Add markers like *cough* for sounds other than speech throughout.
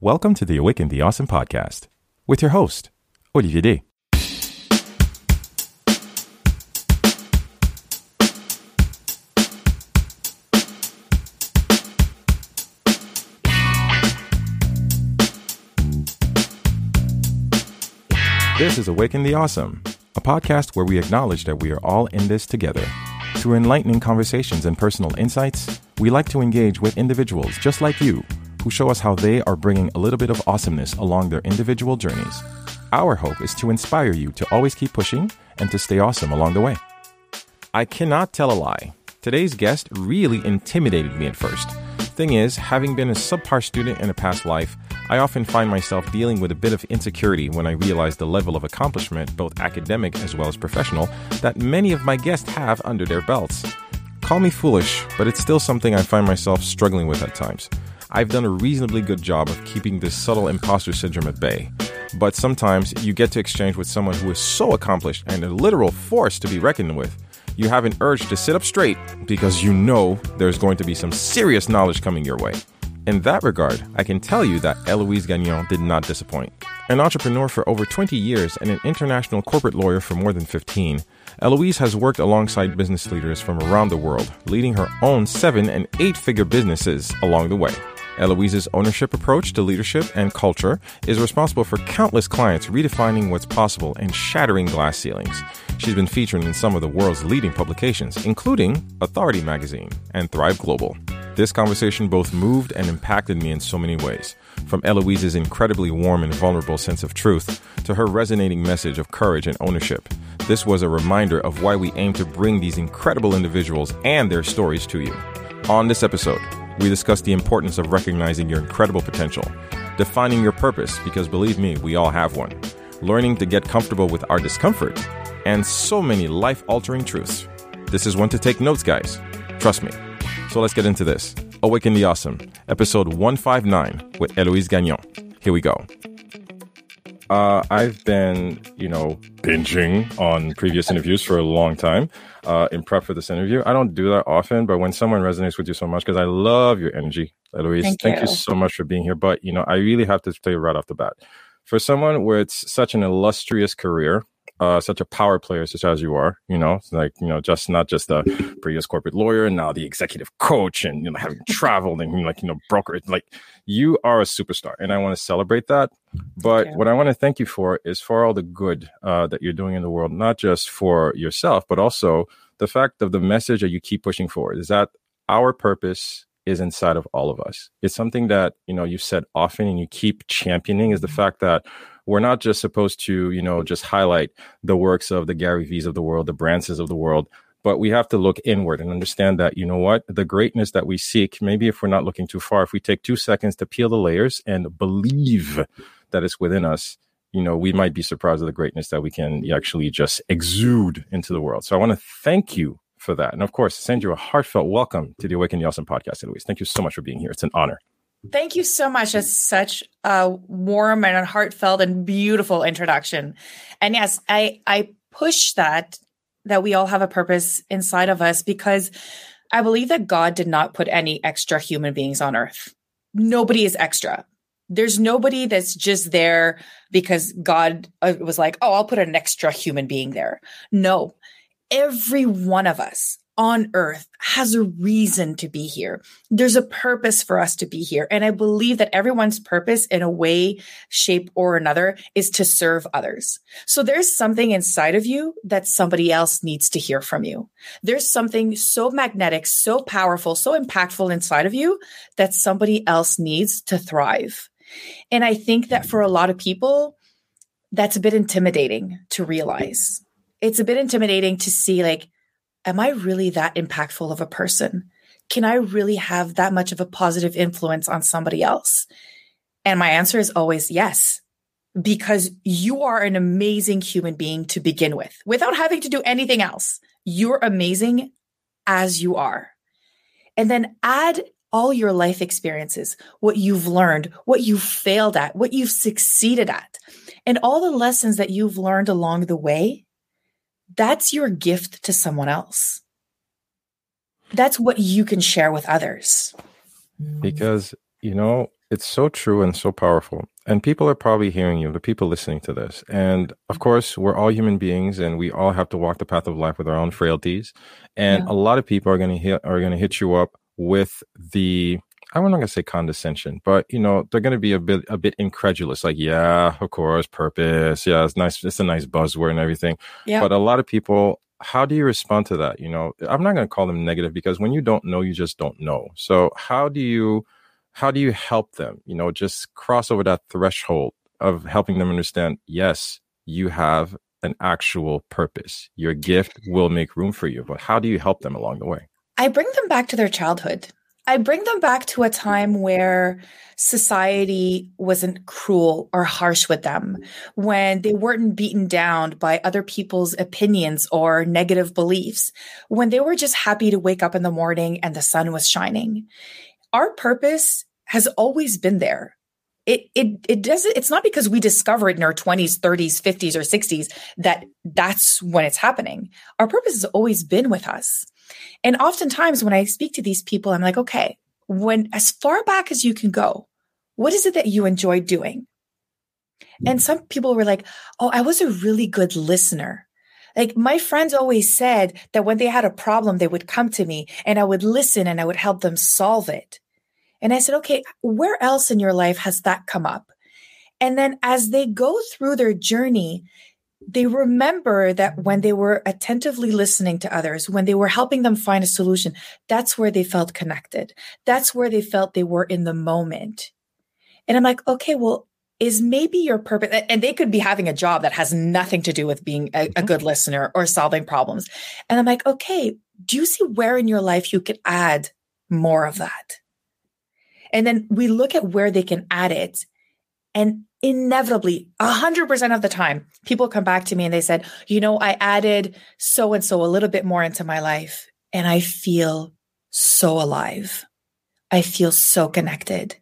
Welcome to the Awaken the Awesome podcast with your host, Olivier Day. This is Awaken the Awesome, a podcast where we acknowledge that we are all in this together. Through enlightening conversations and personal insights, we like to engage with individuals just like you who show us how they are bringing a little bit of awesomeness along their individual journeys. Our hope is to inspire you to always keep pushing and to stay awesome along the way. I cannot tell a lie. Today's guest really intimidated me at first. Thing is, having been a subpar student in a past life, I often find myself dealing with a bit of insecurity when I realize the level of accomplishment, both academic as well as professional, that many of my guests have under their belts. Call me foolish, but it's still something I find myself struggling with at times. I've done a reasonably good job of keeping this subtle imposter syndrome at bay. But sometimes you get to exchange with someone who is so accomplished and a literal force to be reckoned with. You have an urge to sit up straight because you know there's going to be some serious knowledge coming your way. In that regard, I can tell you that Eloise Gagnon did not disappoint. An entrepreneur for over 20 years and an international corporate lawyer for more than 15, Eloise has worked alongside business leaders from around the world, leading her own seven and eight figure businesses along the way. Eloise's ownership approach to leadership and culture is responsible for countless clients redefining what's possible and shattering glass ceilings. She's been featured in some of the world's leading publications, including Authority Magazine and Thrive Global. This conversation both moved and impacted me in so many ways. From Eloise's incredibly warm and vulnerable sense of truth to her resonating message of courage and ownership, this was a reminder of why we aim to bring these incredible individuals and their stories to you. On this episode, we discuss the importance of recognizing your incredible potential, defining your purpose, because believe me, we all have one, learning to get comfortable with our discomfort, and so many life altering truths. This is one to take notes, guys. Trust me. So let's get into this. Awaken the Awesome, episode 159 with Eloise Gagnon. Here we go. Uh, I've been, you know, binging on previous interviews for a long time uh, in prep for this interview. I don't do that often, but when someone resonates with you so much, because I love your energy, Eloise, thank, thank you. you so much for being here. But, you know, I really have to tell you right off the bat for someone where it's such an illustrious career, uh, such a power player such as you are, you know, like, you know, just not just a previous corporate lawyer and now the executive coach and, you know, having traveled and like, you know, broker, like you are a superstar and I want to celebrate that. But what I want to thank you for is for all the good, uh, that you're doing in the world, not just for yourself, but also the fact of the message that you keep pushing forward is that our purpose is inside of all of us. It's something that, you know, you've said often and you keep championing is the fact that we're not just supposed to, you know, just highlight the works of the Gary V's of the world, the Bransons of the world, but we have to look inward and understand that, you know what, the greatness that we seek, maybe if we're not looking too far, if we take two seconds to peel the layers and believe that it's within us, you know, we might be surprised at the greatness that we can actually just exude into the world. So I want to thank you for that. And of course, send you a heartfelt welcome to the Awaken the Awesome podcast, Eloise. Thank you so much for being here. It's an honor. Thank you so much. That's such a warm and heartfelt and beautiful introduction. And yes, I I push that that we all have a purpose inside of us because I believe that God did not put any extra human beings on earth. Nobody is extra. There's nobody that's just there because God uh, was like, "Oh, I'll put an extra human being there." No. Every one of us on earth has a reason to be here. There's a purpose for us to be here. And I believe that everyone's purpose in a way, shape, or another is to serve others. So there's something inside of you that somebody else needs to hear from you. There's something so magnetic, so powerful, so impactful inside of you that somebody else needs to thrive. And I think that for a lot of people, that's a bit intimidating to realize. It's a bit intimidating to see like, am I really that impactful of a person? Can I really have that much of a positive influence on somebody else? And my answer is always yes, because you are an amazing human being to begin with without having to do anything else. You're amazing as you are. And then add all your life experiences, what you've learned, what you've failed at, what you've succeeded at, and all the lessons that you've learned along the way that's your gift to someone else. That's what you can share with others. Mm. Because, you know, it's so true and so powerful. And people are probably hearing you, the people listening to this. And of course, we're all human beings and we all have to walk the path of life with our own frailties. And yeah. a lot of people are going to hit, are going to hit you up with the, I'm not going to say condescension, but you know, they're going to be a bit, a bit incredulous. Like, yeah, of course, purpose. Yeah, it's nice. It's a nice buzzword and everything. Yeah. But a lot of people how do you respond to that? You know, I'm not going to call them negative because when you don't know, you just don't know. So how do you how do you help them you know just cross over that threshold of helping them understand yes you have an actual purpose your gift will make room for you but how do you help them along the way i bring them back to their childhood i bring them back to a time where society wasn't cruel or harsh with them when they weren't beaten down by other people's opinions or negative beliefs when they were just happy to wake up in the morning and the sun was shining our purpose has always been there. It it it doesn't it's not because we discover it in our 20s, 30s, 50s or 60s that that's when it's happening. Our purpose has always been with us. And oftentimes when I speak to these people I'm like, "Okay, when as far back as you can go, what is it that you enjoy doing?" And some people were like, "Oh, I was a really good listener." Like my friends always said that when they had a problem, they would come to me and I would listen and I would help them solve it. And I said, okay, where else in your life has that come up? And then as they go through their journey, they remember that when they were attentively listening to others, when they were helping them find a solution, that's where they felt connected. That's where they felt they were in the moment. And I'm like, okay, well, is maybe your purpose, and they could be having a job that has nothing to do with being a, a mm-hmm. good listener or solving problems. And I'm like, okay, do you see where in your life you could add more of that? And then we look at where they can add it. And inevitably, 100% of the time, people come back to me and they said, you know, I added so and so a little bit more into my life and I feel so alive. I feel so connected.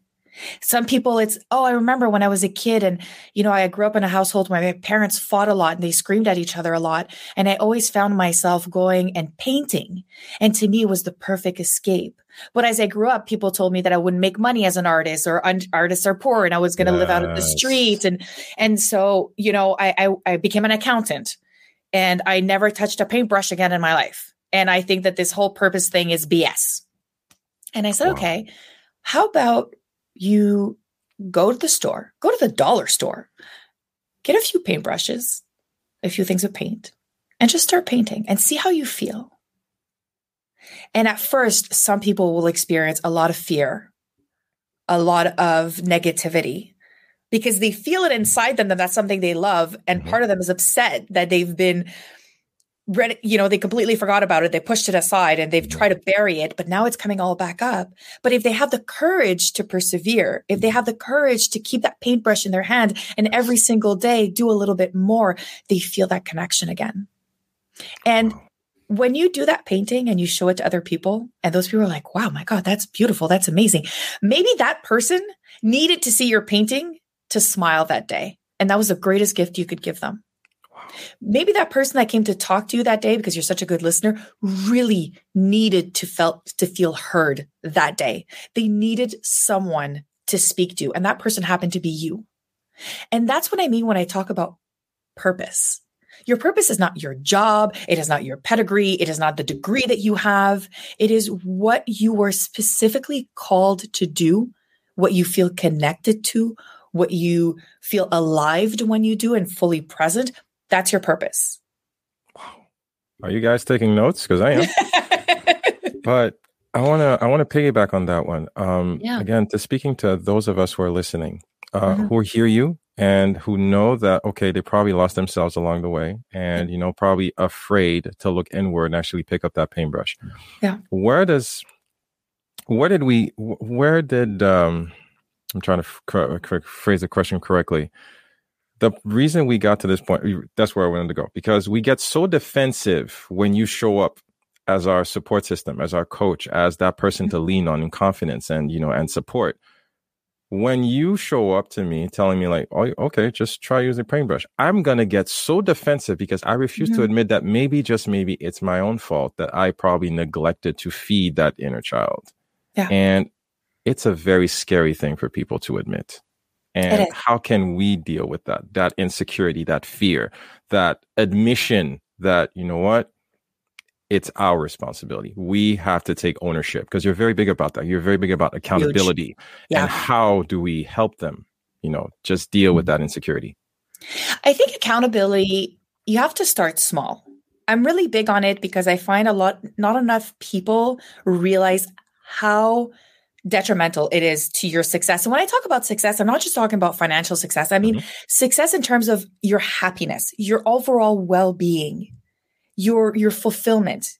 Some people, it's, oh, I remember when I was a kid and, you know, I grew up in a household where my parents fought a lot and they screamed at each other a lot. And I always found myself going and painting. And to me, it was the perfect escape. But as I grew up, people told me that I wouldn't make money as an artist or un- artists are poor and I was going to yes. live out of the street. And, and so, you know, I, I, I became an accountant and I never touched a paintbrush again in my life. And I think that this whole purpose thing is BS. And I said, wow. okay, how about you go to the store, go to the dollar store, get a few paintbrushes, a few things of paint, and just start painting and see how you feel. And at first, some people will experience a lot of fear, a lot of negativity because they feel it inside them that that's something they love. And mm-hmm. part of them is upset that they've been read you know they completely forgot about it. They pushed it aside and they've tried to bury it but now it's coming all back up. But if they have the courage to persevere if they have the courage to keep that paintbrush in their hand and every single day do a little bit more they feel that connection again. And when you do that painting and you show it to other people and those people are like wow my god that's beautiful. That's amazing. Maybe that person needed to see your painting to smile that day and that was the greatest gift you could give them Maybe that person that came to talk to you that day because you're such a good listener really needed to felt to feel heard that day. They needed someone to speak to and that person happened to be you. And that's what I mean when I talk about purpose. Your purpose is not your job. It is not your pedigree. It is not the degree that you have. It is what you were specifically called to do, what you feel connected to, what you feel alive to when you do and fully present. That's your purpose. Wow. Are you guys taking notes? Because I am. *laughs* but I want to I want to piggyback on that one. Um, yeah. Again, to speaking to those of us who are listening, uh, mm-hmm. who hear you and who know that okay, they probably lost themselves along the way, and you know probably afraid to look inward and actually pick up that paintbrush. Yeah. Where does where did we where did um I'm trying to f- phrase the question correctly the reason we got to this point, that's where I wanted to go, because we get so defensive when you show up as our support system, as our coach, as that person to lean on in confidence and, you know, and support. When you show up to me telling me like, oh, okay, just try using paintbrush, I'm going to get so defensive because I refuse mm-hmm. to admit that maybe, just maybe it's my own fault that I probably neglected to feed that inner child. Yeah. And it's a very scary thing for people to admit. And how can we deal with that? That insecurity, that fear, that admission that, you know what? It's our responsibility. We have to take ownership because you're very big about that. You're very big about accountability. Yeah. And how do we help them, you know, just deal with that insecurity? I think accountability, you have to start small. I'm really big on it because I find a lot, not enough people realize how detrimental it is to your success. And when I talk about success, I'm not just talking about financial success. I mean, mm-hmm. success in terms of your happiness, your overall well-being, your, your fulfillment.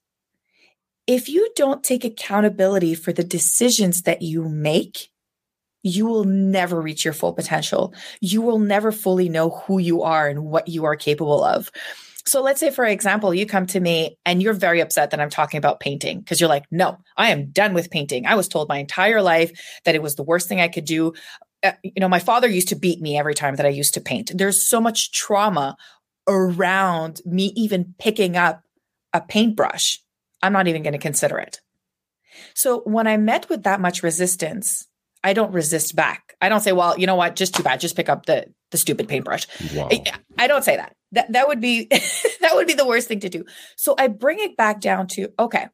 If you don't take accountability for the decisions that you make, you will never reach your full potential. You will never fully know who you are and what you are capable of. So let's say, for example, you come to me and you're very upset that I'm talking about painting because you're like, no, I am done with painting. I was told my entire life that it was the worst thing I could do. Uh, you know, my father used to beat me every time that I used to paint. There's so much trauma around me even picking up a paintbrush. I'm not even going to consider it. So when I met with that much resistance, I don't resist back. I don't say, well, you know what, just too bad, just pick up the the stupid paintbrush. Wow. I, I don't say that. That that would be *laughs* that would be the worst thing to do. So I bring it back down to okay,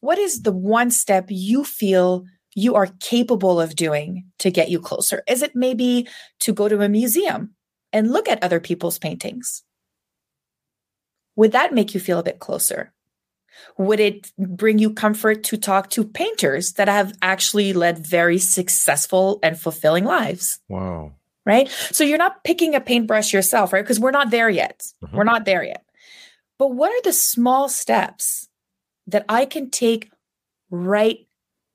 what is the one step you feel you are capable of doing to get you closer? Is it maybe to go to a museum and look at other people's paintings? Would that make you feel a bit closer? Would it bring you comfort to talk to painters that have actually led very successful and fulfilling lives? Wow right? So you're not picking a paintbrush yourself, right? Because we're not there yet. Mm-hmm. We're not there yet. But what are the small steps that I can take right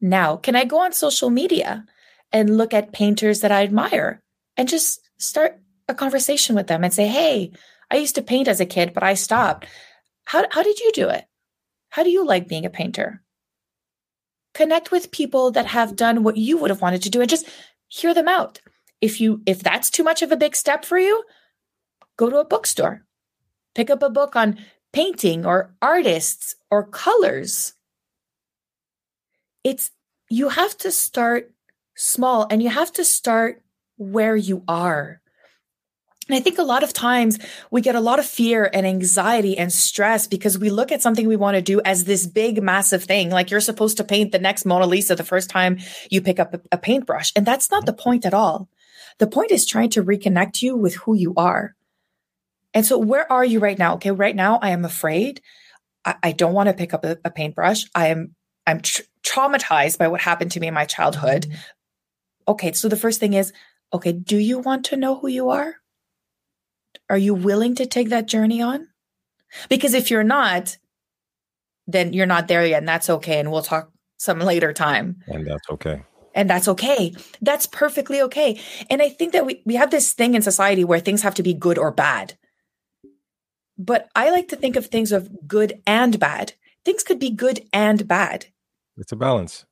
now? Can I go on social media and look at painters that I admire and just start a conversation with them and say, hey, I used to paint as a kid, but I stopped. How, how did you do it? How do you like being a painter? Connect with people that have done what you would have wanted to do and just hear them out if you if that's too much of a big step for you go to a bookstore pick up a book on painting or artists or colors it's you have to start small and you have to start where you are and I think a lot of times we get a lot of fear and anxiety and stress because we look at something we want to do as this big, massive thing. Like you're supposed to paint the next Mona Lisa the first time you pick up a, paintbrush. And that's not the point at all. The point is trying to reconnect you with who you are. And so, where are you right now? Okay, right now I am afraid. I, I don't want to pick up a, a, paintbrush. I am I'm tr- traumatized by what happened to me in my childhood. Mm-hmm. Okay, so the first thing is, okay, do you want to know who you are? Are you willing to take that journey on? Because if you're not, then you're not there yet, and that's okay. And we'll talk some later time. And that's okay and that's okay. That's perfectly okay. And I think that we, we have this thing in society where things have to be good or bad. But I like to think of things of good and bad. Things could be good and bad. It's a balance.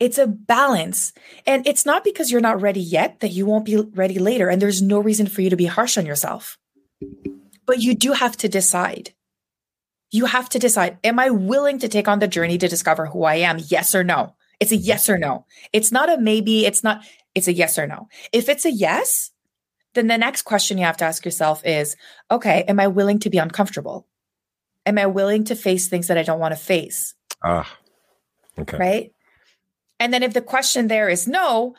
It's a balance. And it's not because you're not ready yet that you won't be ready later. And there's no reason for you to be harsh on yourself. But you do have to decide. You have to decide Am I willing to take on the journey to discover who I am? Yes or no? It's a yes or no. It's not a maybe. It's not, it's a yes or no. If it's a yes, then the next question you have to ask yourself is okay, am I willing to be uncomfortable? Am I willing to face things that I don't want to face? Ah, okay. Right. And then if the question there is no,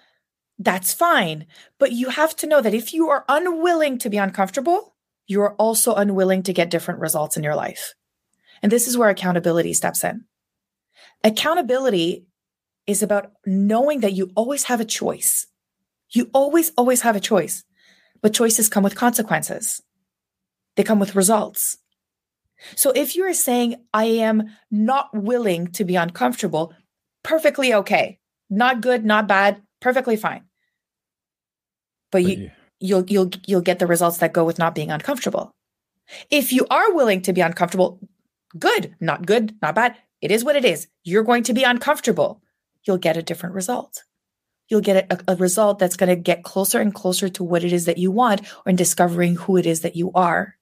that's fine. But you have to know that if you are unwilling to be uncomfortable, you are also unwilling to get different results in your life. And this is where accountability steps in. Accountability is about knowing that you always have a choice. You always, always have a choice, but choices come with consequences. They come with results. So if you are saying, I am not willing to be uncomfortable, perfectly okay. Not good, not bad, perfectly fine. But you, you'll, you'll, you'll get the results that go with not being uncomfortable. If you are willing to be uncomfortable, good, not good, not bad. It is what it is. You're going to be uncomfortable you'll get a different result. You'll get a, a result that's going to get closer and closer to what it is that you want or in discovering who it is that you are.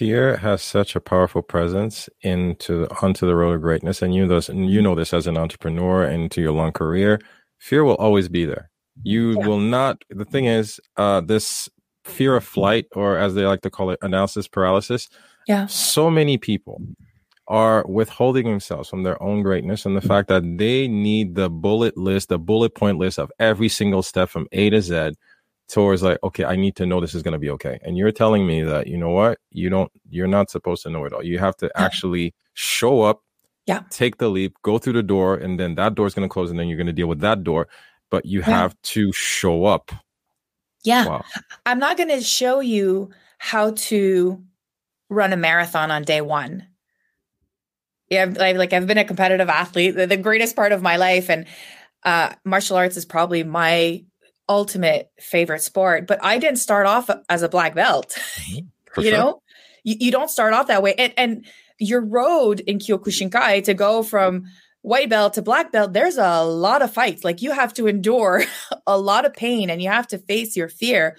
fear has such a powerful presence into onto the road of greatness, and you know this, and you know this as an entrepreneur and to your long career. Fear will always be there. You yeah. will not. The thing is, uh, this fear of flight, or as they like to call it, analysis paralysis. Yeah. So many people are withholding themselves from their own greatness and the fact that they need the bullet list, the bullet point list of every single step from A to Z towards like, okay, I need to know this is going to be okay. And you're telling me that, you know what? You don't, you're not supposed to know it all. You have to actually show up, yeah, take the leap, go through the door, and then that door is going to close and then you're going to deal with that door. But you yeah. have to show up. Yeah. Wow. I'm not going to show you how to run a marathon on day one yeah, I've, like I've been a competitive athlete, the, the greatest part of my life, and uh, martial arts is probably my ultimate favorite sport. But I didn't start off as a black belt. Mm-hmm. *laughs* you sure. know, you, you, don't start off that way, and and your road in Kyokushinkai to go from white belt to black belt, there's a lot of fights. Like you have to endure *laughs* a lot of pain, and you have to face your fear.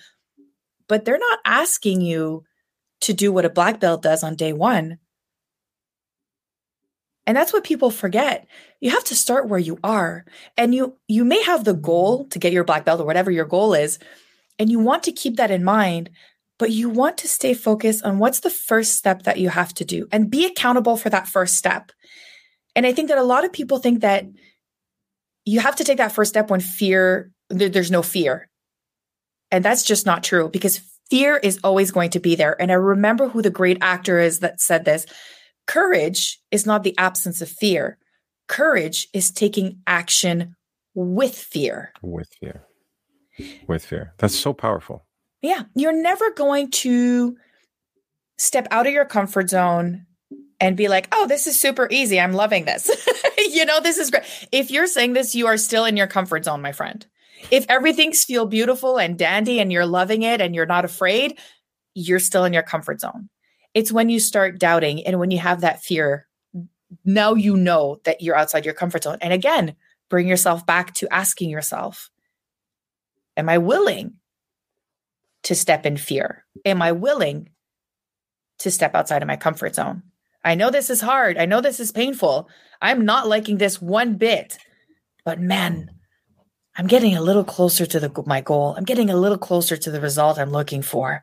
But they're not asking you to do what a black belt does on day one and that's what people forget. You have to start where you are. And you you may have the goal to get your black belt or whatever your goal is, and you want to keep that in mind, but you want to stay focused on what's the first step that you have to do and be accountable for that first step. And I think that a lot of people think that you have to take that first step when fear there's no fear. And that's just not true because fear is always going to be there. And I remember who the great actor is that said this Courage is not the absence of fear. Courage is taking action with fear. With fear. With fear. That's so powerful. Yeah. You're never going to step out of your comfort zone and be like, oh, this is super easy. I'm loving this. *laughs* you know, this is great. If you're saying this, you are still in your comfort zone, my friend. If everything's feel beautiful and dandy and you're loving it and you're not afraid, you're still in your comfort zone. It's when you start doubting and when you have that fear, now you know that you're outside your comfort zone. And again, bring yourself back to asking yourself, Am I willing to step in fear? Am I willing to step outside of my comfort zone? I know this is hard. I know this is painful. I'm not liking this one bit, but man, I'm getting a little closer to the, my goal. I'm getting a little closer to the result I'm looking for.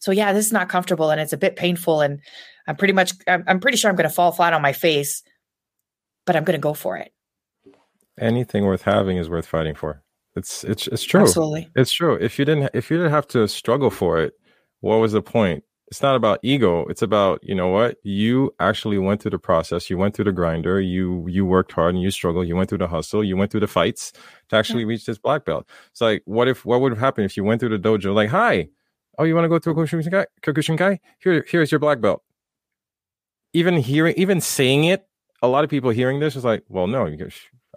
So yeah, this is not comfortable and it's a bit painful. And I'm pretty much, I'm, I'm pretty sure I'm going to fall flat on my face, but I'm going to go for it. Anything worth having is worth fighting for. It's, it's, it's true. Absolutely. It's true. If you didn't, if you didn't have to struggle for it, what was the point? It's not about ego. It's about, you know what? You actually went through the process. You went through the grinder. You, you worked hard and you struggled. You went through the hustle. You went through the fights to actually yeah. reach this black belt. It's like, what if, what would have happened if you went through the dojo? Like, hi, oh, you want to go through Kyokushinkai? Kyokushinkai? Here, here's your black belt. Even hearing, even saying it, a lot of people hearing this is like, well, no,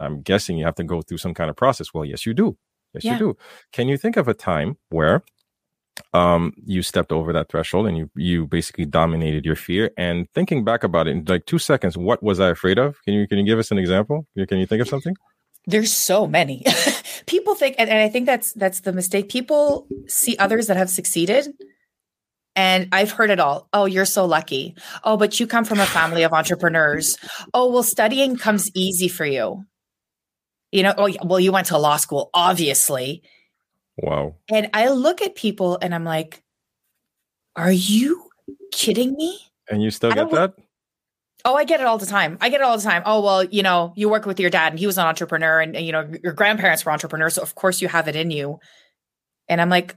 I'm guessing you have to go through some kind of process. Well, yes, you do. Yes, yeah. you do. Can you think of a time where um you stepped over that threshold and you you basically dominated your fear and thinking back about it in like two seconds what was i afraid of can you can you give us an example can you think of something there's so many *laughs* people think and, and i think that's that's the mistake people see others that have succeeded and I've heard it all. Oh, you're so lucky. Oh, but you come from a family of entrepreneurs. Oh, well, studying comes easy for you. You know, oh, well, you went to law school, obviously. Wow. And I look at people and I'm like, are you kidding me? And you still get that? Oh, I get it all the time. I get it all the time. Oh, well, you know, you work with your dad and he was an entrepreneur and, and, you know, your grandparents were entrepreneurs. So of course you have it in you. And I'm like,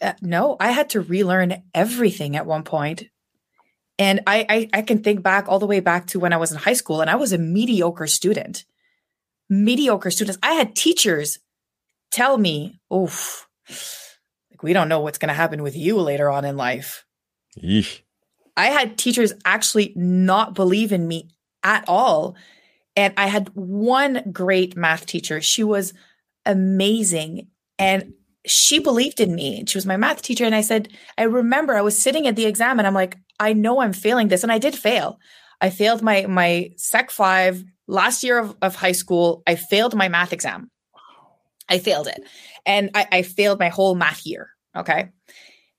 uh, no, I had to relearn everything at one point. And I, I, I can think back all the way back to when I was in high school and I was a mediocre student. Mediocre students. I had teachers tell me, oof, like we don't know what's going to happen with you later on in life. Yeesh. I had teachers actually not believe in me at all. And I had one great math teacher. She was amazing. And she believed in me. She was my math teacher. And I said, I remember I was sitting at the exam and I'm like, I know I'm failing this. And I did fail. I failed my my Sec 5 last year of, of high school. I failed my math exam. I failed it. And I, I failed my whole math year. Okay.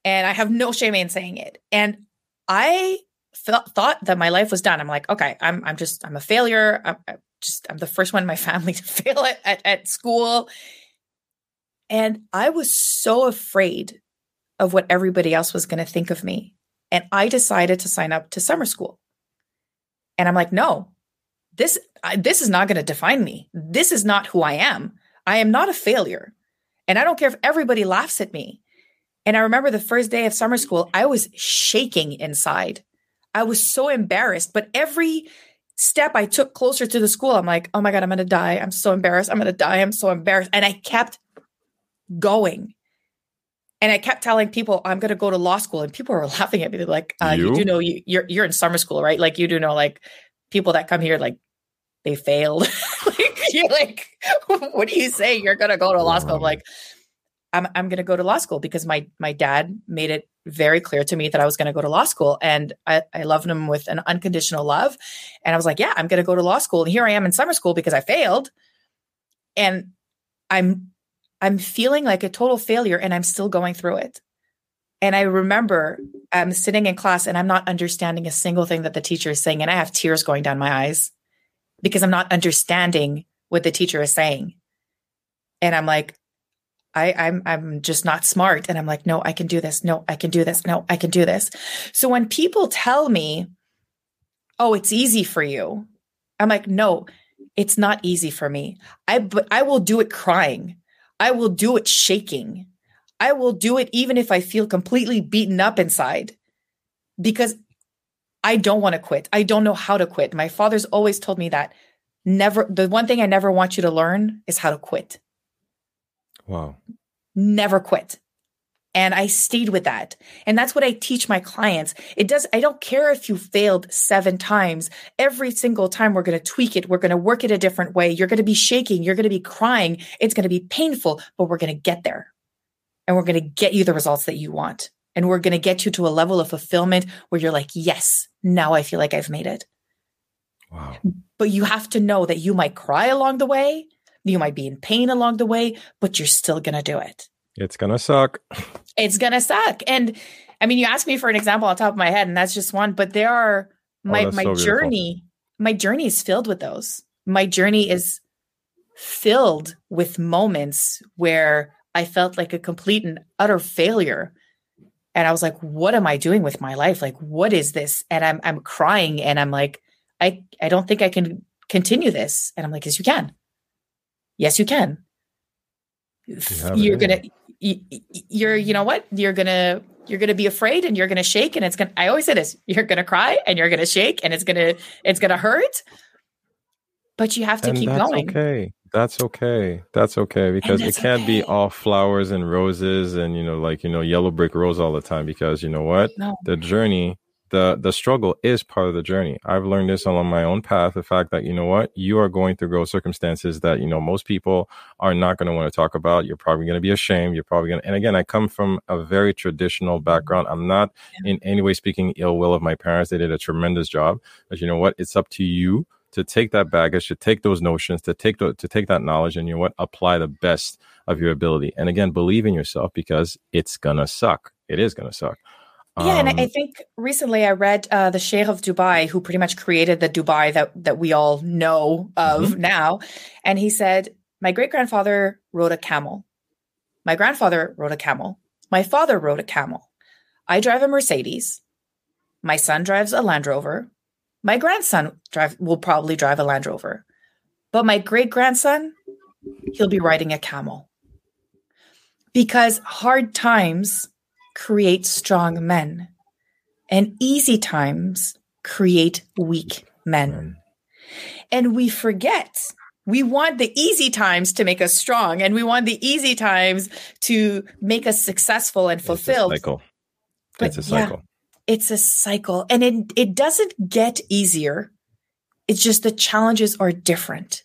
And I have no shame in saying it. And I thought that my life was done. I'm like, okay, I'm I'm just I'm a failure. I'm, I'm just I'm the first one in my *laughs* family to fail at, at, at school. And I was so afraid of what everybody else was going to think of me. And I decided to sign up to summer school. And I'm like, no, this I, this is not going to define me. This is not who I am. I am not a failure. And I don't care if everybody laughs at me. And I remember the first day of summer school, I was shaking inside. I was so embarrassed, but every step I took closer to the school, I'm like, oh my God, I'm going to die. I'm so embarrassed. I'm going to die. I'm so embarrassed. And I kept going. And I kept telling people I'm going to go to law school, and people were *laughs* laughing at me. They're like, uh, you? "You do know you, you're you're in summer school, right? Like you do know like people that come here like they failed. *laughs* like *laughs* you're like, what do you say? You're going to go to law school? I'm like, I'm I'm going to go to law school because my my dad made it very clear to me that I was going to go to law school, and I I loved him with an unconditional love, and I was like, yeah, I'm going to go to law school, and here I am in summer school because I failed, and I'm I'm feeling like a total failure and I'm still going through it. And I remember I'm sitting in class and I'm not understanding a single thing that the teacher is saying. And I have tears going down my eyes because I'm not understanding what the teacher is saying. And I'm like, I, I'm I'm just not smart. And I'm like, no, I can do this. No, I can do this. No, I can do this. So when people tell me, oh, it's easy for you, I'm like, no, it's not easy for me. I but I will do it crying. I will do it shaking. I will do it even if I feel completely beaten up inside because I don't want to quit. I don't know how to quit. My father's always told me that never, the one thing I never want you to learn is how to quit. Wow. Never quit. And I stayed with that. And that's what I teach my clients. It does, I don't care if you failed seven times. Every single time we're going to tweak it. We're going to work it a different way. You're going to be shaking. You're going to be crying. It's going to be painful, but we're going to get there. And we're going to get you the results that you want. And we're going to get you to a level of fulfillment where you're like, yes, now I feel like I've made it. Wow. But you have to know that you might cry along the way. You might be in pain along the way, but you're still going to do it. It's going to suck. It's going to suck. And I mean, you asked me for an example on top of my head, and that's just one, but there are my, oh, my so journey, my journey is filled with those. My journey is filled with moments where I felt like a complete and utter failure. And I was like, what am I doing with my life? Like, what is this? And I'm I'm crying and I'm like, I, I don't think I can continue this. And I'm like, yes, you can. Yes, you can. You are gonna you're you know what you're gonna you're gonna be afraid and you're gonna shake and it's gonna i always say this you're gonna cry and you're gonna shake and it's gonna it's gonna hurt but you have to and keep that's going okay that's okay that's okay because it can't okay. be all flowers and roses and you know like you know yellow brick roads all the time because you know what no. the journey the the struggle is part of the journey. I've learned this along my own path. The fact that you know what you are going through growth circumstances that you know most people are not going to want to talk about. You're probably going to be ashamed. You're probably going to. And again, I come from a very traditional background. I'm not in any way speaking ill will of my parents. They did a tremendous job. But you know what? It's up to you to take that baggage, to take those notions, to take the, to take that knowledge, and you know what? Apply the best of your ability. And again, believe in yourself because it's gonna suck. It is gonna suck. Yeah, and I um, think recently I read uh, the Sheikh of Dubai, who pretty much created the Dubai that that we all know of mm-hmm. now, and he said, "My great grandfather rode a camel. My grandfather rode a camel. My father rode a camel. I drive a Mercedes. My son drives a Land Rover. My grandson drive will probably drive a Land Rover, but my great grandson, he'll be riding a camel." Because hard times create strong men, and easy times create weak men. Mm. And we forget. We want the easy times to make us strong, and we want the easy times to make us successful and fulfilled. It's a cycle. But it's a cycle. Yeah, it's a cycle, and it it doesn't get easier. It's just the challenges are different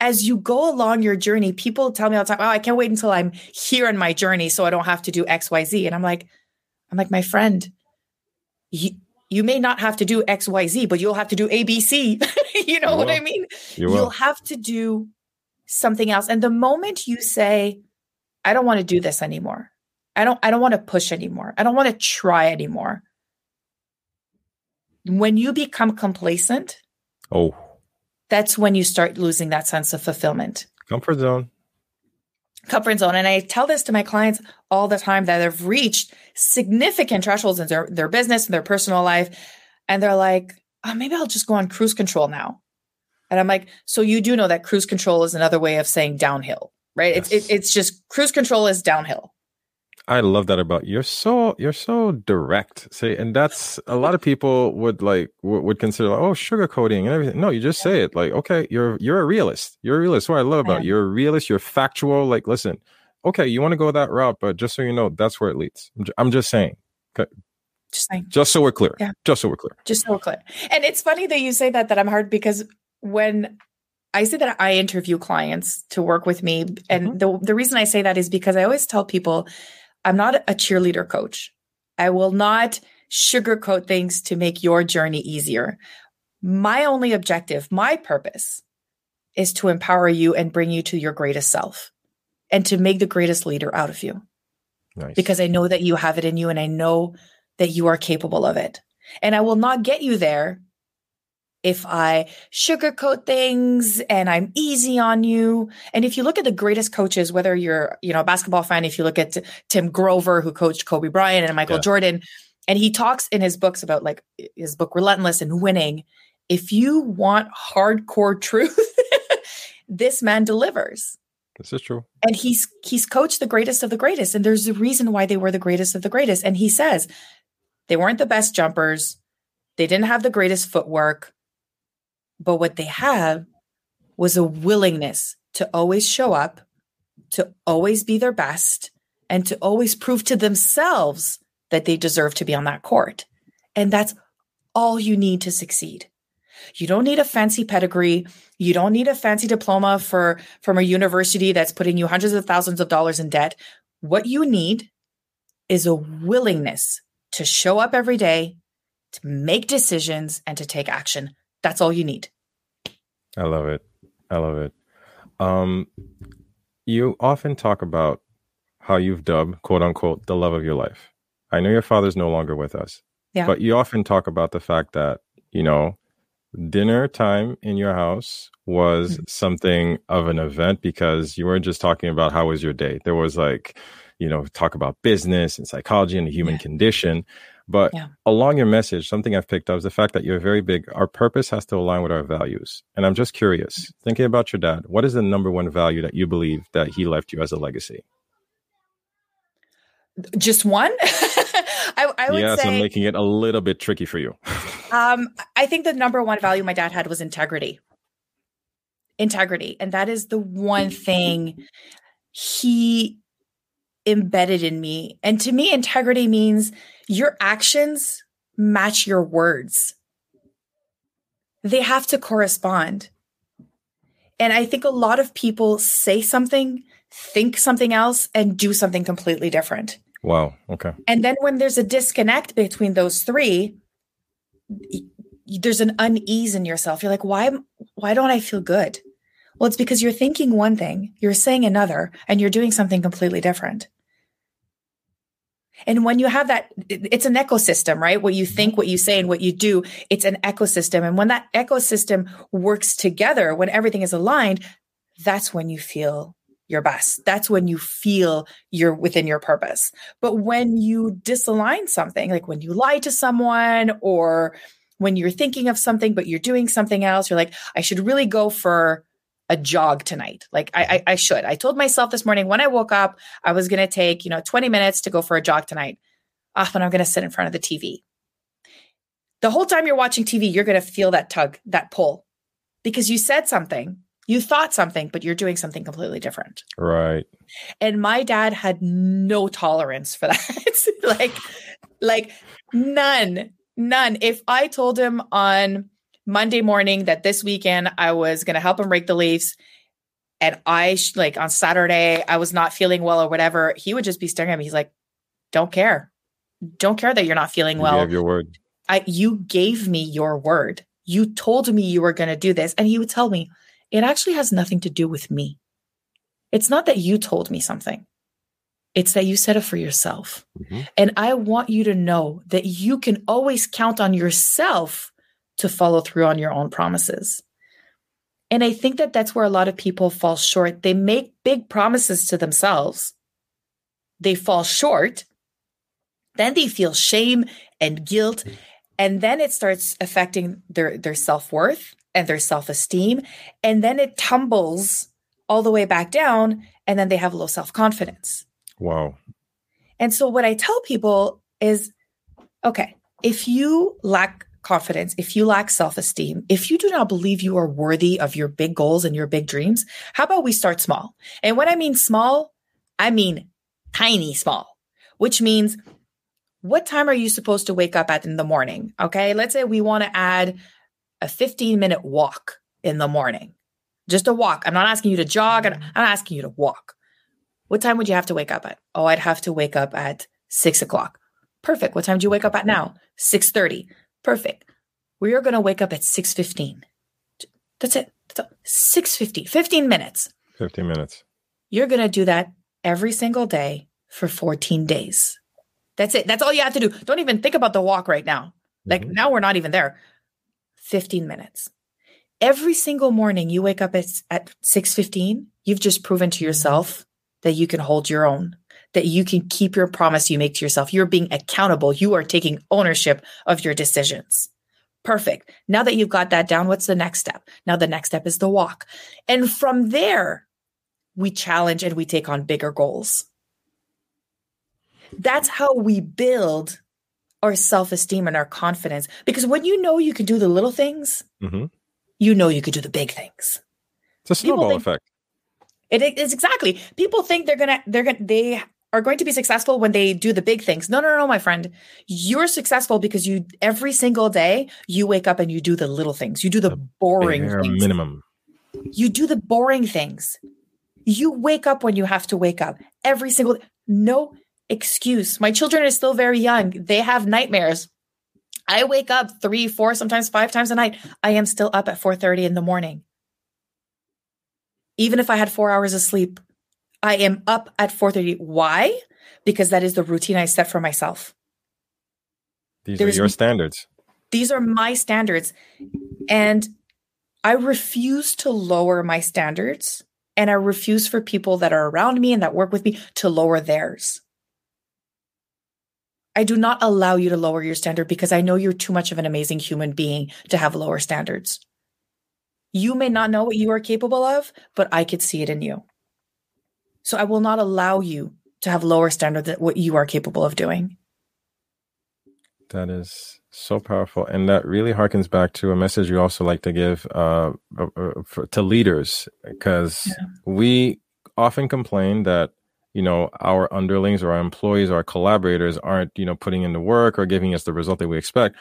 as you go along your journey, people tell me all the time, Oh, I can't wait until I'm here in my journey so I don't have to do XYZ. And I'm like, I'm like, my friend, you, you may not have to do XYZ, but you'll have to do ABC. *laughs* you know you what I mean? You You'll have to do something else. And the moment you say, I don't want to do this anymore. I don't I don't want to push anymore. I don't want to try anymore. when you become complacent, Oh, that's when you start losing that sense of fulfillment. comfort zone. Comfort zone. And I tell this to my clients all the time that have reached significant thresholds in their, their business and their personal life. And they're like, oh, maybe I'll just go on cruise control now. And I'm like, so you do know that cruise control is another way of saying downhill, right? Yes. It's it, it's just cruise control is downhill. I love that about you. You're so you're so direct. Say, and that's a lot of people would like would, would consider like, oh sugarcoating and everything. No, you just say it. Like, okay, you're you're a realist. You're a realist. What I love about you, you're a realist. You're factual. Like, listen, okay, you want to go that route, but just so you know, that's where it leads. I'm, ju- I'm just saying. Okay. Just saying. Just so we're clear. Yeah. Just so we're clear. just so clear. And it's funny that you say that that I'm hard because when I say that I interview clients to work with me, and Mhm. the the reason I say that is because I always tell people I'm not a cheerleader coach. I will not sugarcoat things to make your journey easier. My only objective, my purpose is to empower you and bring you to your greatest self and to make the greatest leader out of you Nice. because I know that you have it in you and I know that you are capable of it. And I will not get you there if I sugarcoat things and I'm easy on you. And if you look at the greatest coaches, whether you're, you know, a basketball fan, if you look at Tim Grover, who coached Kobe Bryant and Michael Yeah. Jordan, and he talks in his books about like his book Relentless and winning. If you want hardcore *laughs* truth, this man delivers this is true. and he's he's coached the greatest of the greatest and there's a reason why they were the greatest of the greatest and he says they weren't the best jumpers they didn't have the greatest footwork but what they have was a willingness to always show up to always be their best and to always prove to themselves that they deserve to be on that court and that's all you need to succeed you don't need a fancy pedigree you don't need a fancy diploma for from a university that's putting you hundreds of thousands of dollars in debt. What you need is a willingness to show up every day, to make decisions, and to take action. That's all you need. I love it. I love it. Um, you often talk about how you've dubbed "quote unquote" the love of your life. I know your father's no longer with us, Yeah. but you often talk about the fact that you know dinner time in your house was Mhm. something of an event because you weren't just talking about how was your day. There was like, you know, talk about business and psychology and the human Yeah. condition. But Yeah. along your message, something I've picked up is the fact that you're very big. Our purpose has to align with our values. And I'm just curious, thinking about your dad, what is the number one value that you believe that he left you as a legacy? Just one? *laughs* I, I would yes, I'm making it a little bit tricky for you. um, I think the number one value my dad had was integrity. Integrity. And that is the one thing he embedded in me. And to me, integrity means your actions match your words, they have to correspond. And I think a lot of people say something, think something else, and do something completely different. wow. Okay. And then when there's a disconnect between those three, there's an unease in yourself. You're like, why why don't I feel good? Well, it's because you're thinking one thing, you're saying another, and you're doing something completely different. And when you have that, it's an ecosystem, right? What you mm-hmm. think, what you say, and what you do, it's an ecosystem. And when that ecosystem works together, when everything is aligned, that's when you feel your best. That's when you feel you're within your purpose. But when you disalign something, like when you lie to someone or when you're thinking of something, but you're doing something else, you're like, I should really go for a jog tonight. Like I, I, I should. I told myself this morning when I woke up, I was going to take, you know, 20 minutes to go for a jog tonight. Ah, Often I'm going to sit in front of the TV. The whole time you're watching TV, you're going to feel that tug, that pull because you said something, you thought something, but you're doing something completely different. Right. And my dad had no tolerance for *laughs* that. like, like none, none. If I told him on Monday morning that this weekend I was going to help him rake the leaves and I like on Saturday I was not feeling well or whatever, he would just be staring at me. He's like, "Don't care. Don't care that you're not feeling You well. gave your word. I you gave me your word. You told me you were going to do this." And he would tell me, "It actually has nothing to do with me. It's not that you told me something. It's that you said it for yourself. Mm-hmm. And I want you to know that you can always count on yourself to follow through on your own promises. And I think that that's where a lot of people fall short. They make big promises to themselves, they fall short, then they feel shame and guilt. Hmm. And then it starts affecting their, their self worth and their self esteem. And then it tumbles all the way back down. And then they have low self confidence. Wow. And so, what I tell people is okay, if you lack confidence, if you lack self esteem, if you do not believe you are worthy of your big goals and your big dreams, how about we start small? And when I mean small, I mean tiny small, which means what time are you supposed to wake up at in the morning? Okay. Let's say we want to add a 15 minute walk in the morning, just a walk. I'm not asking you to jog. I'm mm-hmm. asking you to walk. What time would you have to wake up at? Oh, I'd have to wake up at six o'clock. Perfect. What time do you wake up at now? 6.30. Perfect. We are going to wake up at 6.15. That's it. That's 6.50. 15 minutes. 15 minutes. You're going to do that every single day for 14 days. That's it. That's all you have to do. Don't even think about the walk right now. Like mm-hmm. now we're not even there. 15 minutes. Every single morning you wake up at, at 6:15, you've just proven to yourself that you can hold your own, that you can keep your promise you make to yourself. You're being accountable. You are taking ownership of your decisions. Perfect. Now that you've got that down, what's the next step? Now the next step is the walk. And from there, we challenge and we take on bigger goals. That's how we build our self esteem and our confidence. Because when you know you can do the little things, mm-hmm. you know you can do the big things. It's a snowball think, effect. It is exactly. People think they're gonna they're gonna they are going to be successful when they do the big things. No, no, no, my friend. You're successful because you every single day you wake up and you do the little things. You do the, the boring things. minimum. You do the boring things. You wake up when you have to wake up every single no excuse. My children are still very young. They have nightmares. I wake up 3, 4, sometimes 5 times a night. I am still up at 4:30 in the morning. Even if I had 4 hours of sleep, I am up at 4:30. Why? Because that is the routine I set for myself. These There's, are your standards. These are my standards. And I refuse to lower my standards and I refuse for people that are around me and that work with me to lower theirs. I do not allow you to lower your standard because I know you're too much of an amazing human being to have lower standards. You may not know what you are capable of, but I could see it in you. So I will not allow you to have lower standards than what you are capable of doing. That is so powerful. And that really harkens back to a message you also like to give uh, uh, uh for, to leaders, because yeah. we often complain that you know our underlings or our employees or our collaborators aren't you know putting in the work or giving us the result that we expect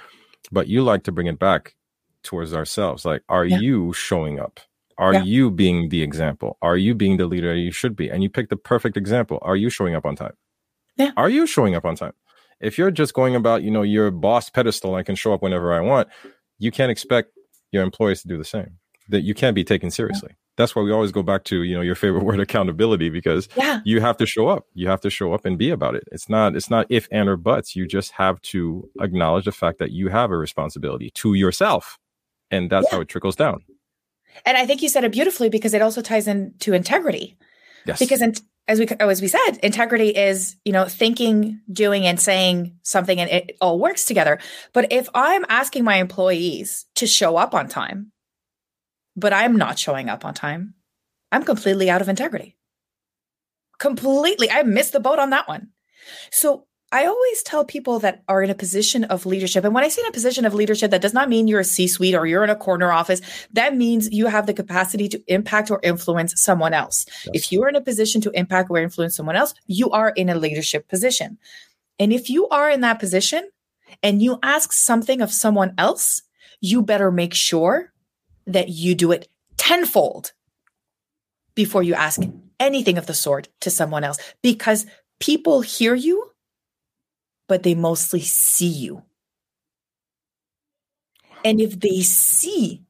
but you like to bring it back towards ourselves like are yeah. you showing up are yeah. you being the example? Are you being the leader you should be? And you pick the perfect example. Are you showing up on time? Yeah. Are you showing up on time? If you're just going about you know your boss pedestal i can show up whenever i want you can't expect your employees to do the same. That you can't be taken seriously. Yeah that's why we always go back to you know your favorite *laughs* word accountability because yeah. you have to show up. You have to show up and be about it. It's not it's not if and or buts. You just have to acknowledge the fact that you have a responsibility to yourself and that's how it trickles down and i think you said it beautifully because it also ties into integrity yes because in, as we as we said integrity is you know thinking doing and saying something and it all works together but if i'm asking my employees to show up on time but I'm not showing up on time. I'm completely out of integrity. Completely. I missed the boat on that one. So I always tell people that are in a position of leadership. And when I say in a position of leadership, that does not mean you're a C suite or you're in a corner office. That means you have the capacity to impact or influence someone else. Yes. If you are in a position to impact or influence someone else, you are in a leadership position. And if you are in that position and you ask something of someone else, you better make sure that you do it tenfold before you ask anything of the sort to someone else because people hear you, but they mostly see you. And if they see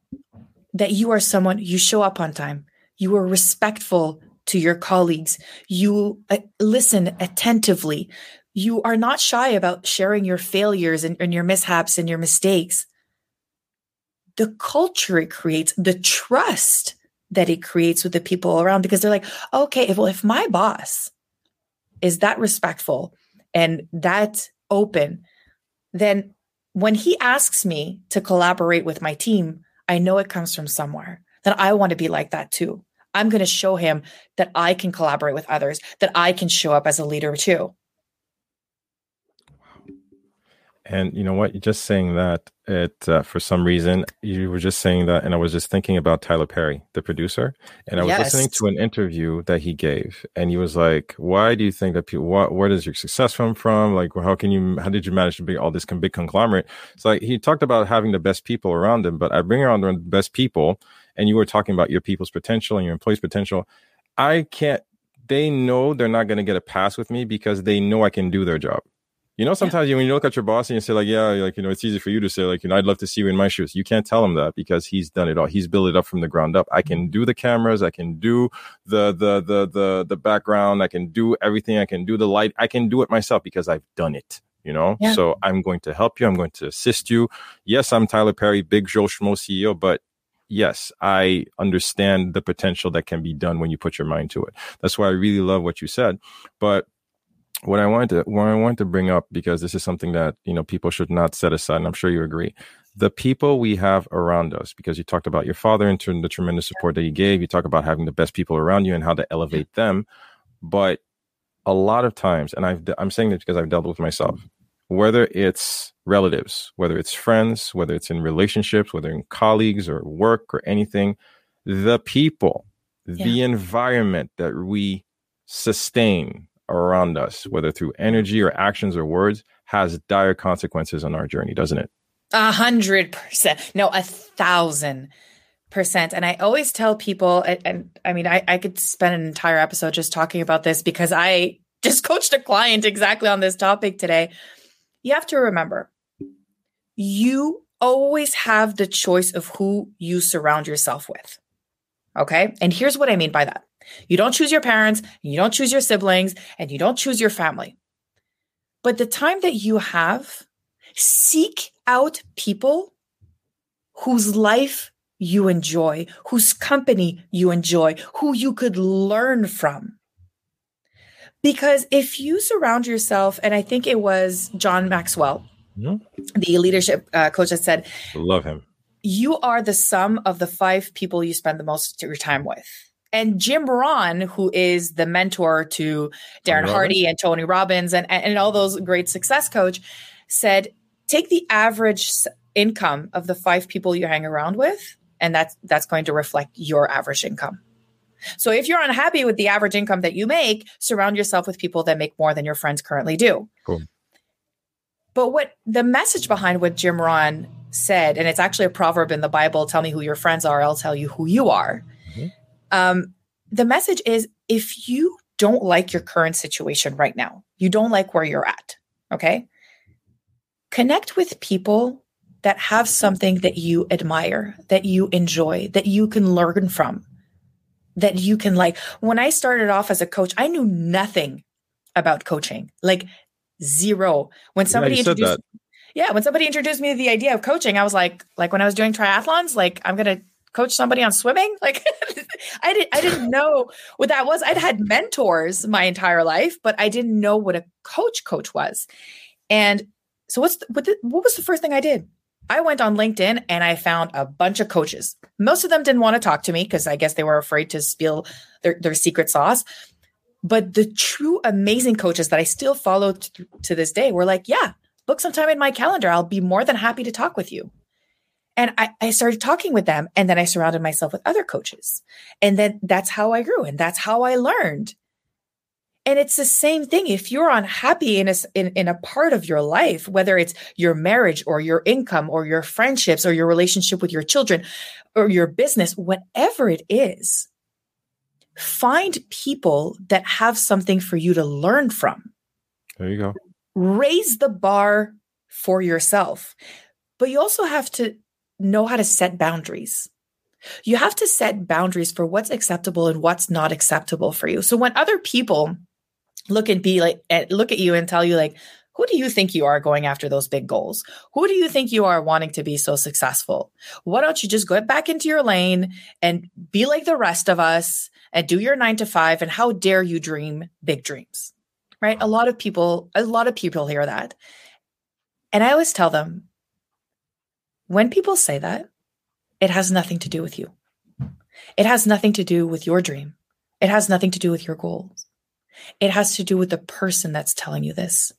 that you are someone, you show up on time, you are respectful to your colleagues. You uh, listen attentively. You are not shy about sharing your failures and, and your mishaps and your mistakes. The culture it creates, the trust that it creates with the people around, because they're like, okay, well, if my boss is that respectful and that open, then when he asks me to collaborate with my team, I know it comes from somewhere. Then I want to be like that too. I'm going to show him that I can collaborate with others, that I can show up as a leader too. And you know what? You're just saying that, it uh, for some reason you were just saying that, and I was just thinking about Tyler Perry, the producer, and I was yes. listening to an interview that he gave, and he was like, "Why do you think that people? What, where does your success come from? Like, how can you? How did you manage to be all this big conglomerate?" It's like he talked about having the best people around him, but I bring around the best people, and you were talking about your people's potential and your employees' potential. I can't. They know they're not going to get a pass with me because they know I can do their job. You know, sometimes yeah. when you look at your boss and you say like, yeah, like, you know, it's easy for you to say like, you know, I'd love to see you in my shoes. You can't tell him that because he's done it all. He's built it up from the ground up. I can do the cameras. I can do the, the, the, the, the background. I can do everything. I can do the light. I can do it myself because I've done it. You know, yeah. so I'm going to help you. I'm going to assist you. Yes, I'm Tyler Perry, big Joe Schmo CEO, but yes, I understand the potential that can be done when you put your mind to it. That's why I really love what you said. But what I wanted to what I wanted to bring up because this is something that you know people should not set aside, and I'm sure you agree. The people we have around us, because you talked about your father and the tremendous support that he gave. You talk about having the best people around you and how to elevate them. But a lot of times, and I've, I'm saying this because I've dealt with myself, whether it's relatives, whether it's friends, whether it's in relationships, whether in colleagues or work or anything, the people, yeah. the environment that we sustain around us, whether through energy or actions or words, has dire consequences on our journey, doesn't it? A hundred percent. No, a thousand percent. And I always tell people, and, and I mean, I, I could spend an entire episode just talking about this because I *laughs* just coached a client exactly on this topic today. You have to remember, you always have the choice of who you surround yourself with. Okay. And here's what I mean by that you don't choose your parents, you don't choose your siblings, and you don't choose your family. But the time that you have, seek out people whose life you enjoy, whose company you enjoy, who you could learn from. Because if you surround yourself, and I think it was John Maxwell, mm-hmm. the leadership uh, coach that said, Love him. You are the sum of the five people you spend the most of your time with. And Jim Rohn, who is the mentor to Darren Hardy and Tony Robbins and, and all those great success coach, said, take the average income of the five people you hang around with, and that's that's going to reflect your average income. So if you're unhappy with the average income that you make, surround yourself with people that make more than your friends currently do. Cool. But what the message behind what Jim Rohn said, and it's actually a proverb in the Bible tell me who your friends are, I'll tell you who you are. Um, the message is if you don't like your current situation right now, you don't like where you're at, okay? Connect with people that have something that you admire, that you enjoy, that you can learn from, that you can like. When I started off as a coach, I knew nothing about coaching, like zero. When somebody yeah, introduced, yeah, when somebody introduced me to the idea of coaching, I was like, like when I was doing triathlons, like I'm gonna coach somebody on swimming? *laughs* Like i didn't i didn't know what that was. I'd had mentors my entire life but i didn't know what a coach coach was. And so what's the, what, the, what was the first thing i did? I went on linkedin and i found a bunch of coaches. Most of them didn't want to talk to me because i guess they were afraid to spill their, their secret sauce. But the true amazing coaches that i still follow t- to this day were like yeah book some time in my calendar. I'll be more than happy to talk with you and I, I started talking with them and then I surrounded myself with other coaches. And then that's how I grew and that's how I learned. And it's the same thing. If you're unhappy in a, in, in a part of your life, whether it's your marriage or your income or your friendships or your relationship with your children or your business, whatever it is, find people that have something for you to learn from. There you go. Raise the bar for yourself. But you also have to know how to set boundaries. You have to set boundaries for what's acceptable and what's not acceptable for you. So when other people look and be like, eh, look at you and tell you like, who do you think you are going after those big goals? Who do you think you are wanting to be so successful? Why don't you just go back into your lane and be like the rest of us and do your nine to five? And how dare you dream big dreams? Right? A lot of people, a lot of people hear that. And I always tell them when people say that, it has nothing to do with you. It has nothing to do with your dream. It has nothing to do with your goals. It has to do with the person that's telling you this.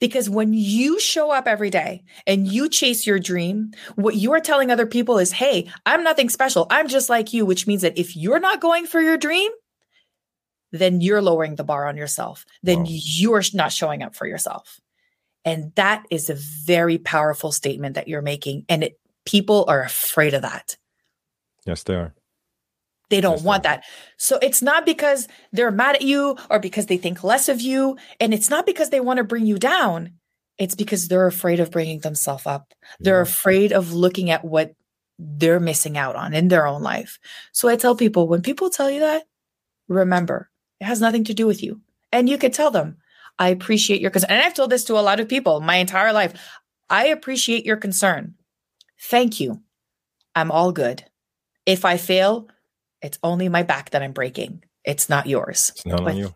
Because when you show up every day and you chase your dream, what you are telling other people is, Hey, I'm nothing special. I'm just like you, which means that if you're not going for your dream, then you're lowering the bar on yourself. Then wow. you're not showing up for yourself. And that is a very powerful statement that you're making. And it, people are afraid of that. Yes, they are. They don't want that. So it's not because they're mad at you or because they think less of you. And it's not because they want to bring you down. It's because they're afraid of bringing themselves up. They're yeah. afraid of looking at what they're missing out on in their own life. So I tell people when people tell you that, remember, it has nothing to do with you. And you could tell them, I appreciate your concern. And I've told this to a lot of people my entire life. I appreciate your concern. Thank you. I'm all good. If I fail, it's only my back that I'm breaking. It's not yours. It's not but on you.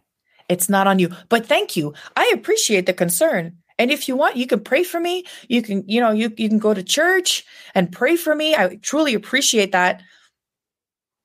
It's not on you. But thank you. I appreciate the concern. And if you want, you can pray for me. You can, you know, you, you can go to church and pray for me. I truly appreciate that.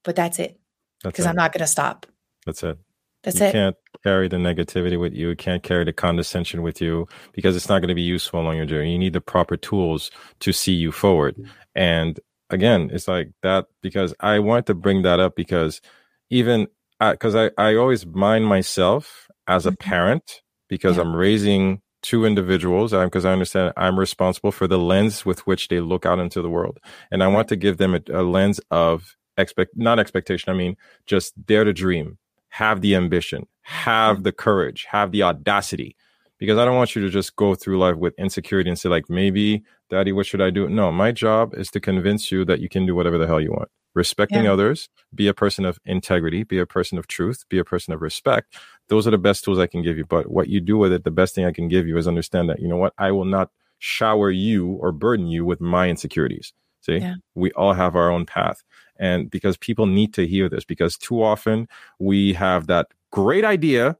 But that's it. Because I'm not going to stop. That's it. That's you it. can't carry the negativity with you. You can't carry the condescension with you because it's not going to be useful on your journey. You need the proper tools to see you forward. And again, it's like that because I wanted to bring that up because even because I, I, I always mind myself as a mm-hmm. parent because yeah. I'm raising two individuals because I understand I'm responsible for the lens with which they look out into the world. And I want to give them a, a lens of expect, not expectation. I mean, just dare to dream, have the ambition, have the courage, have the audacity because I don't want you to just go through life with insecurity and say, like, maybe, daddy, what should I do? No, my job is to convince you that you can do whatever the hell you want. Respecting yeah. others, be a person of integrity, be a person of truth, be a person of respect. Those are the best tools I can give you. But what you do with it, the best thing I can give you is understand that, you know what, I will not shower you or burden you with my insecurities. See, yeah. we all have our own path. And because people need to hear this, because too often we have that great idea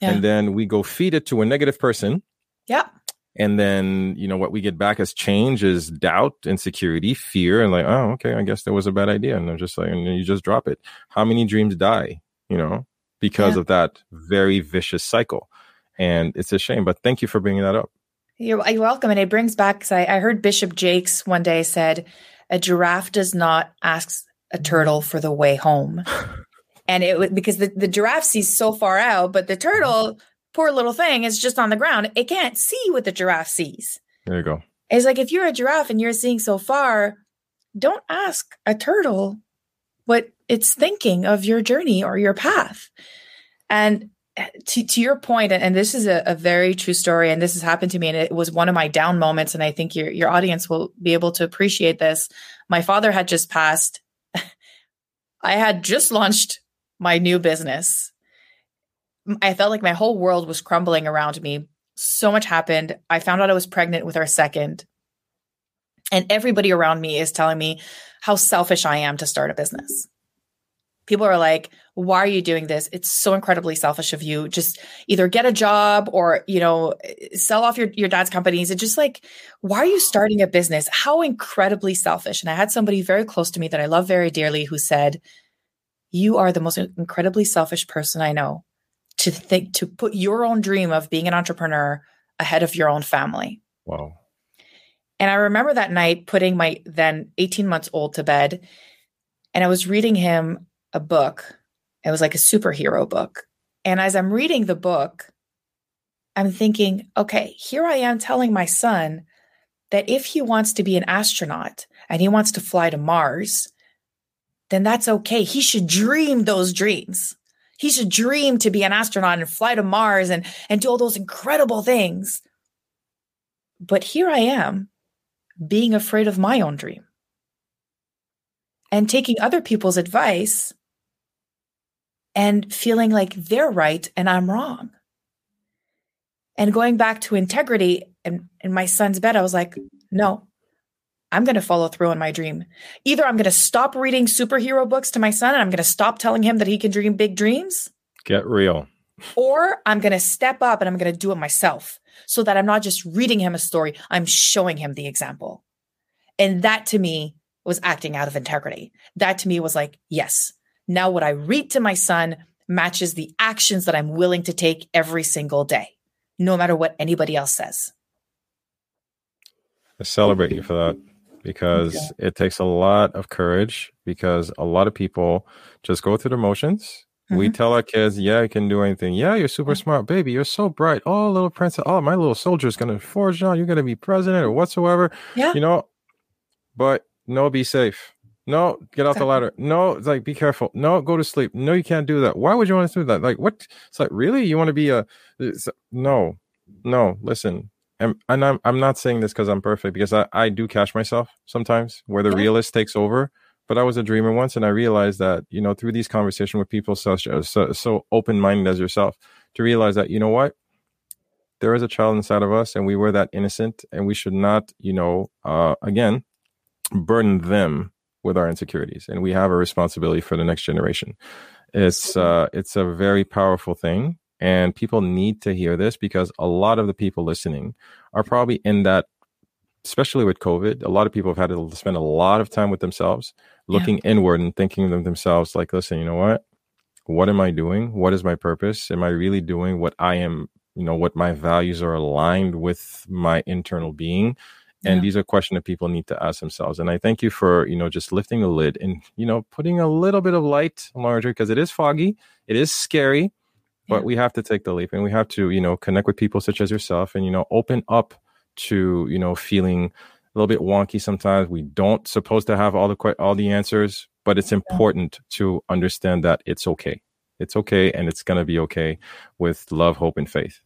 yeah. and then we go feed it to a negative person. Yeah. And then, you know, what we get back as change is doubt, insecurity, fear, and like, oh, okay, I guess that was a bad idea. And I'm just like, and you just drop it. How many dreams die, you know, because yeah. of that very vicious cycle? And it's a shame, but thank you for bringing that up. You're, you're welcome. And it brings back, because I, I heard Bishop Jakes one day said, a giraffe does not ask a turtle for the way home. and it was because the, the giraffe sees so far out, but the turtle, poor little thing, is just on the ground. It can't see what the giraffe sees. There you go. It's like if you're a giraffe and you're seeing so far, don't ask a turtle what it's thinking of your journey or your path. And eh, to, to your point, and this is a, a, very true story, and this has happened to me, and it was one of my down moments, and I think your your audience will be able to appreciate this. My father had just passed. I had just launched my new business. I felt like my whole world was crumbling around me. So much happened. I found out I was pregnant with our second. And everybody around me is telling me how selfish I am to start a business. People are like, why are you doing this? It's so incredibly selfish of you. Just either get a job or, you know, sell off your, your dad's companies. It's just like, why are you starting a business? How incredibly selfish. And I had somebody very close to me that I love very dearly who said, you are the most incredibly selfish person I know to think to put your own dream of being an entrepreneur ahead of your own family. Wow. And I remember that night putting my then 18 months old to bed and I was reading him a book. It was like a superhero book. And as I'm reading the book, I'm thinking, okay, here I am telling my son that if he wants to be an astronaut and he wants to fly to Mars, then that's okay. He should dream those dreams. He should dream to be an astronaut and fly to Mars and, and do all those incredible things. But here I am being afraid of my own dream. and taking other people's advice and feeling like they're right and I'm wrong. And going back to integrity and in my son's bed, I was like, no, I'm going to follow through on my dream. Either I'm going to stop reading superhero books to my son and I'm going to stop telling him that he can dream big dreams. Get real. Or I'm going to step up and I'm going to do it myself so that I'm not just reading him a story, I'm showing him the example. And that to me was acting out of integrity. That to me was like, yes, now what I read to my son matches the actions that I'm willing to take every single day, no matter what anybody else says. I celebrate you for that because it takes a lot of courage because a lot of people just go through the motions. Mm-hmm. We tell our kids, yeah, you can do anything. Yeah, you're super mm-hmm. smart, baby. You're so bright. Oh, little princess. Oh, my little soldier is going to forge on. You're going to be president or whatsoever. Yeah. You know, but no, be safe. No, get off the ladder. No, it's like be careful. No, go to sleep. No, you can't do that. Why would you want to do that? Like what? It's like really, you want to be a? no, no. Listen, and, and I'm I'm not saying this because I'm perfect because I I do catch myself sometimes where the yeah. realist takes over. But I was a dreamer once, and I realized that you know through these conversations with people such so, so open minded as yourself to realize that you know what there is a child inside of us and we were that innocent and we should not you know uh, again burden them with our insecurities and we have a responsibility for the next generation. It's uh it's a very powerful thing and people need to hear this because a lot of the people listening are probably in that especially with covid a lot of people have had to spend a lot of time with themselves looking yeah. inward and thinking of themselves like listen you know what? What am i doing? What is my purpose? Am i really doing what i am you know what my values are aligned with my internal being and yeah. these are questions that people need to ask themselves. And i thank you for you know just lifting the lid and you know putting a little bit of light larger because it is foggy it is scary but yeah. we have to take the leap and we have to you know connect with people such as yourself and you know open up to you know feeling a little bit wonky sometimes. We don't supposed to have all the all the answers but it's important to understand that it's okay. It's okay and it's going to be okay with love hope and faith.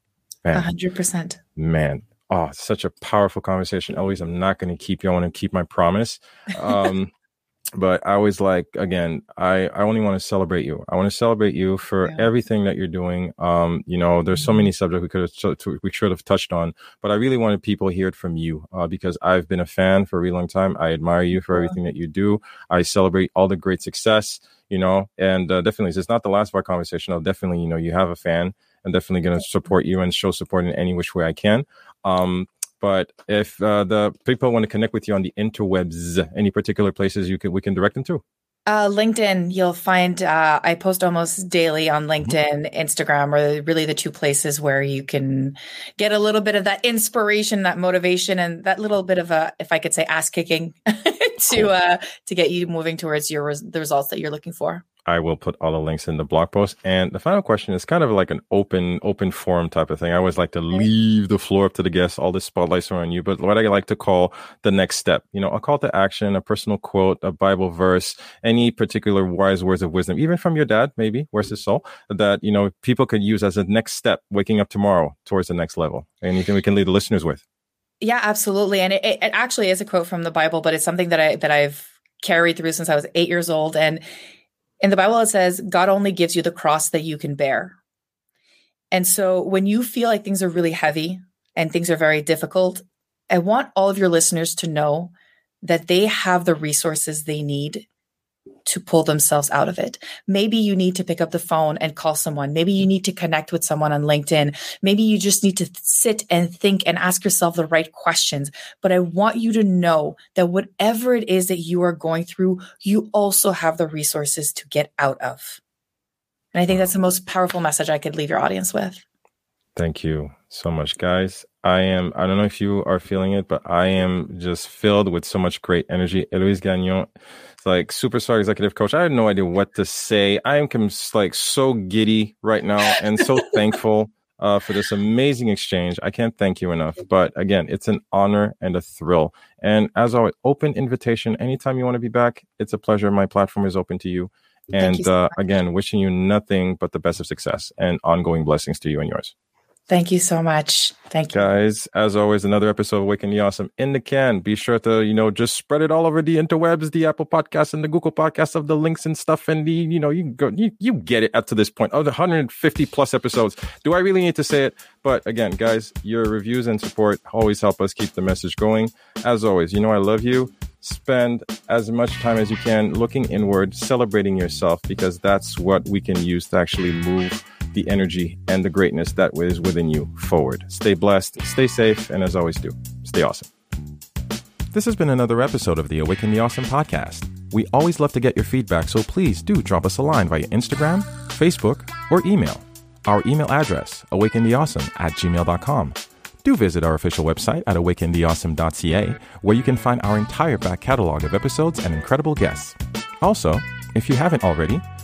Man, 100% man oh, such a powerful conversation. Always, I'm not going to keep you. I want to keep my promise. Um, *laughs* but I always like, again, I, I only want to celebrate you. I want to celebrate you for yeah. everything that you're doing. Um, you know, there's so many mm-hmm. subjects we could have, we should have touched on, but I really wanted people to hear it from you, uh, because I've been a fan for a really long time. I admire you for everything that you do. I celebrate all the great success, you know, and uh, definitely, it's not the last of our conversation. I'll definitely, you know, you have a fan. I'm definitely going to support you and show support in any which way I can. Um, but if uh, the people want to connect with you on the interwebs, any particular places you can we can direct them to. Uh, LinkedIn, you'll find uh, I post almost daily on mm-hmm. LinkedIn. Instagram are really the two places where you can get a little bit of that inspiration, that motivation, and that little bit of a, if I could say, ass kicking *laughs* to uh, to get you moving towards your the results that you're looking for. I will put all the links in the blog post. And the final question is kind of like an open, open forum type of thing. I always like to leave the floor up to the guests. All the spotlights are on you, but what I like to call the next step, you know, a call to action, a personal quote, a Bible verse, any particular wise words of wisdom, even from your dad, maybe, where's his soul, that, you know, people could use as a next step, waking up tomorrow towards the next level. Anything we can leave the listeners with? Yeah, absolutely. And it, it actually is a quote from the Bible, but it's something that I, that I've carried through since I was eight years old. And in the Bible, it says, God only gives you the cross that you can bear. And so when you feel like things are really heavy and things are very difficult, I want all of your listeners to know that they have the resources they need to pull themselves out of it. Maybe you need to pick up the phone and call someone. Maybe you need to connect with someone on LinkedIn. Maybe you just need to sit and think and ask yourself the right questions. But I want you to know that whatever it is that you are going through, you also have the resources to get out of. And I think that's the most powerful message I could leave your audience with. Thank you so much, guys. I am, I don't know if you are feeling it, but I am just filled with so much great energy. Eloise Gagnon like superstar executive coach. I had no idea what to say. I am like so giddy right now and so *laughs* thankful uh, for this amazing exchange. I can't thank you enough. But again, it's an honor and a thrill. And as always, open invitation. Anytime you want to be back, it's a pleasure. My platform is open to you. And you so uh, again, wishing you nothing but the best of success and ongoing blessings to you and yours. Thank you so much. Thank you. Guys, as always, another episode of Awaken the Awesome in the can. Be sure to, you know, just spread it all over the interwebs, the Apple Podcasts and the Google Podcasts of the links and stuff. And the, you know, you go, you, you get it up to this point. Oh, the 150 plus episodes. Do I really need to say it? But again, guys, your reviews and support always help us keep the message going. As always, you know, I love you. Spend as much time as you can looking inward, celebrating yourself, because that's what we can use to actually move the energy and the greatness that is within you forward. Stay blessed, stay safe, and as always do, stay awesome. This has been another episode of the Awaken the Awesome podcast. We always love to get your feedback, so please do drop us a line via Instagram, Facebook, or email. Our email address, awakentheawesome at gmail.com. Do visit our official website at awakentheawesome.ca, where you can find our entire back catalog of episodes and incredible guests. Also, if you haven't already,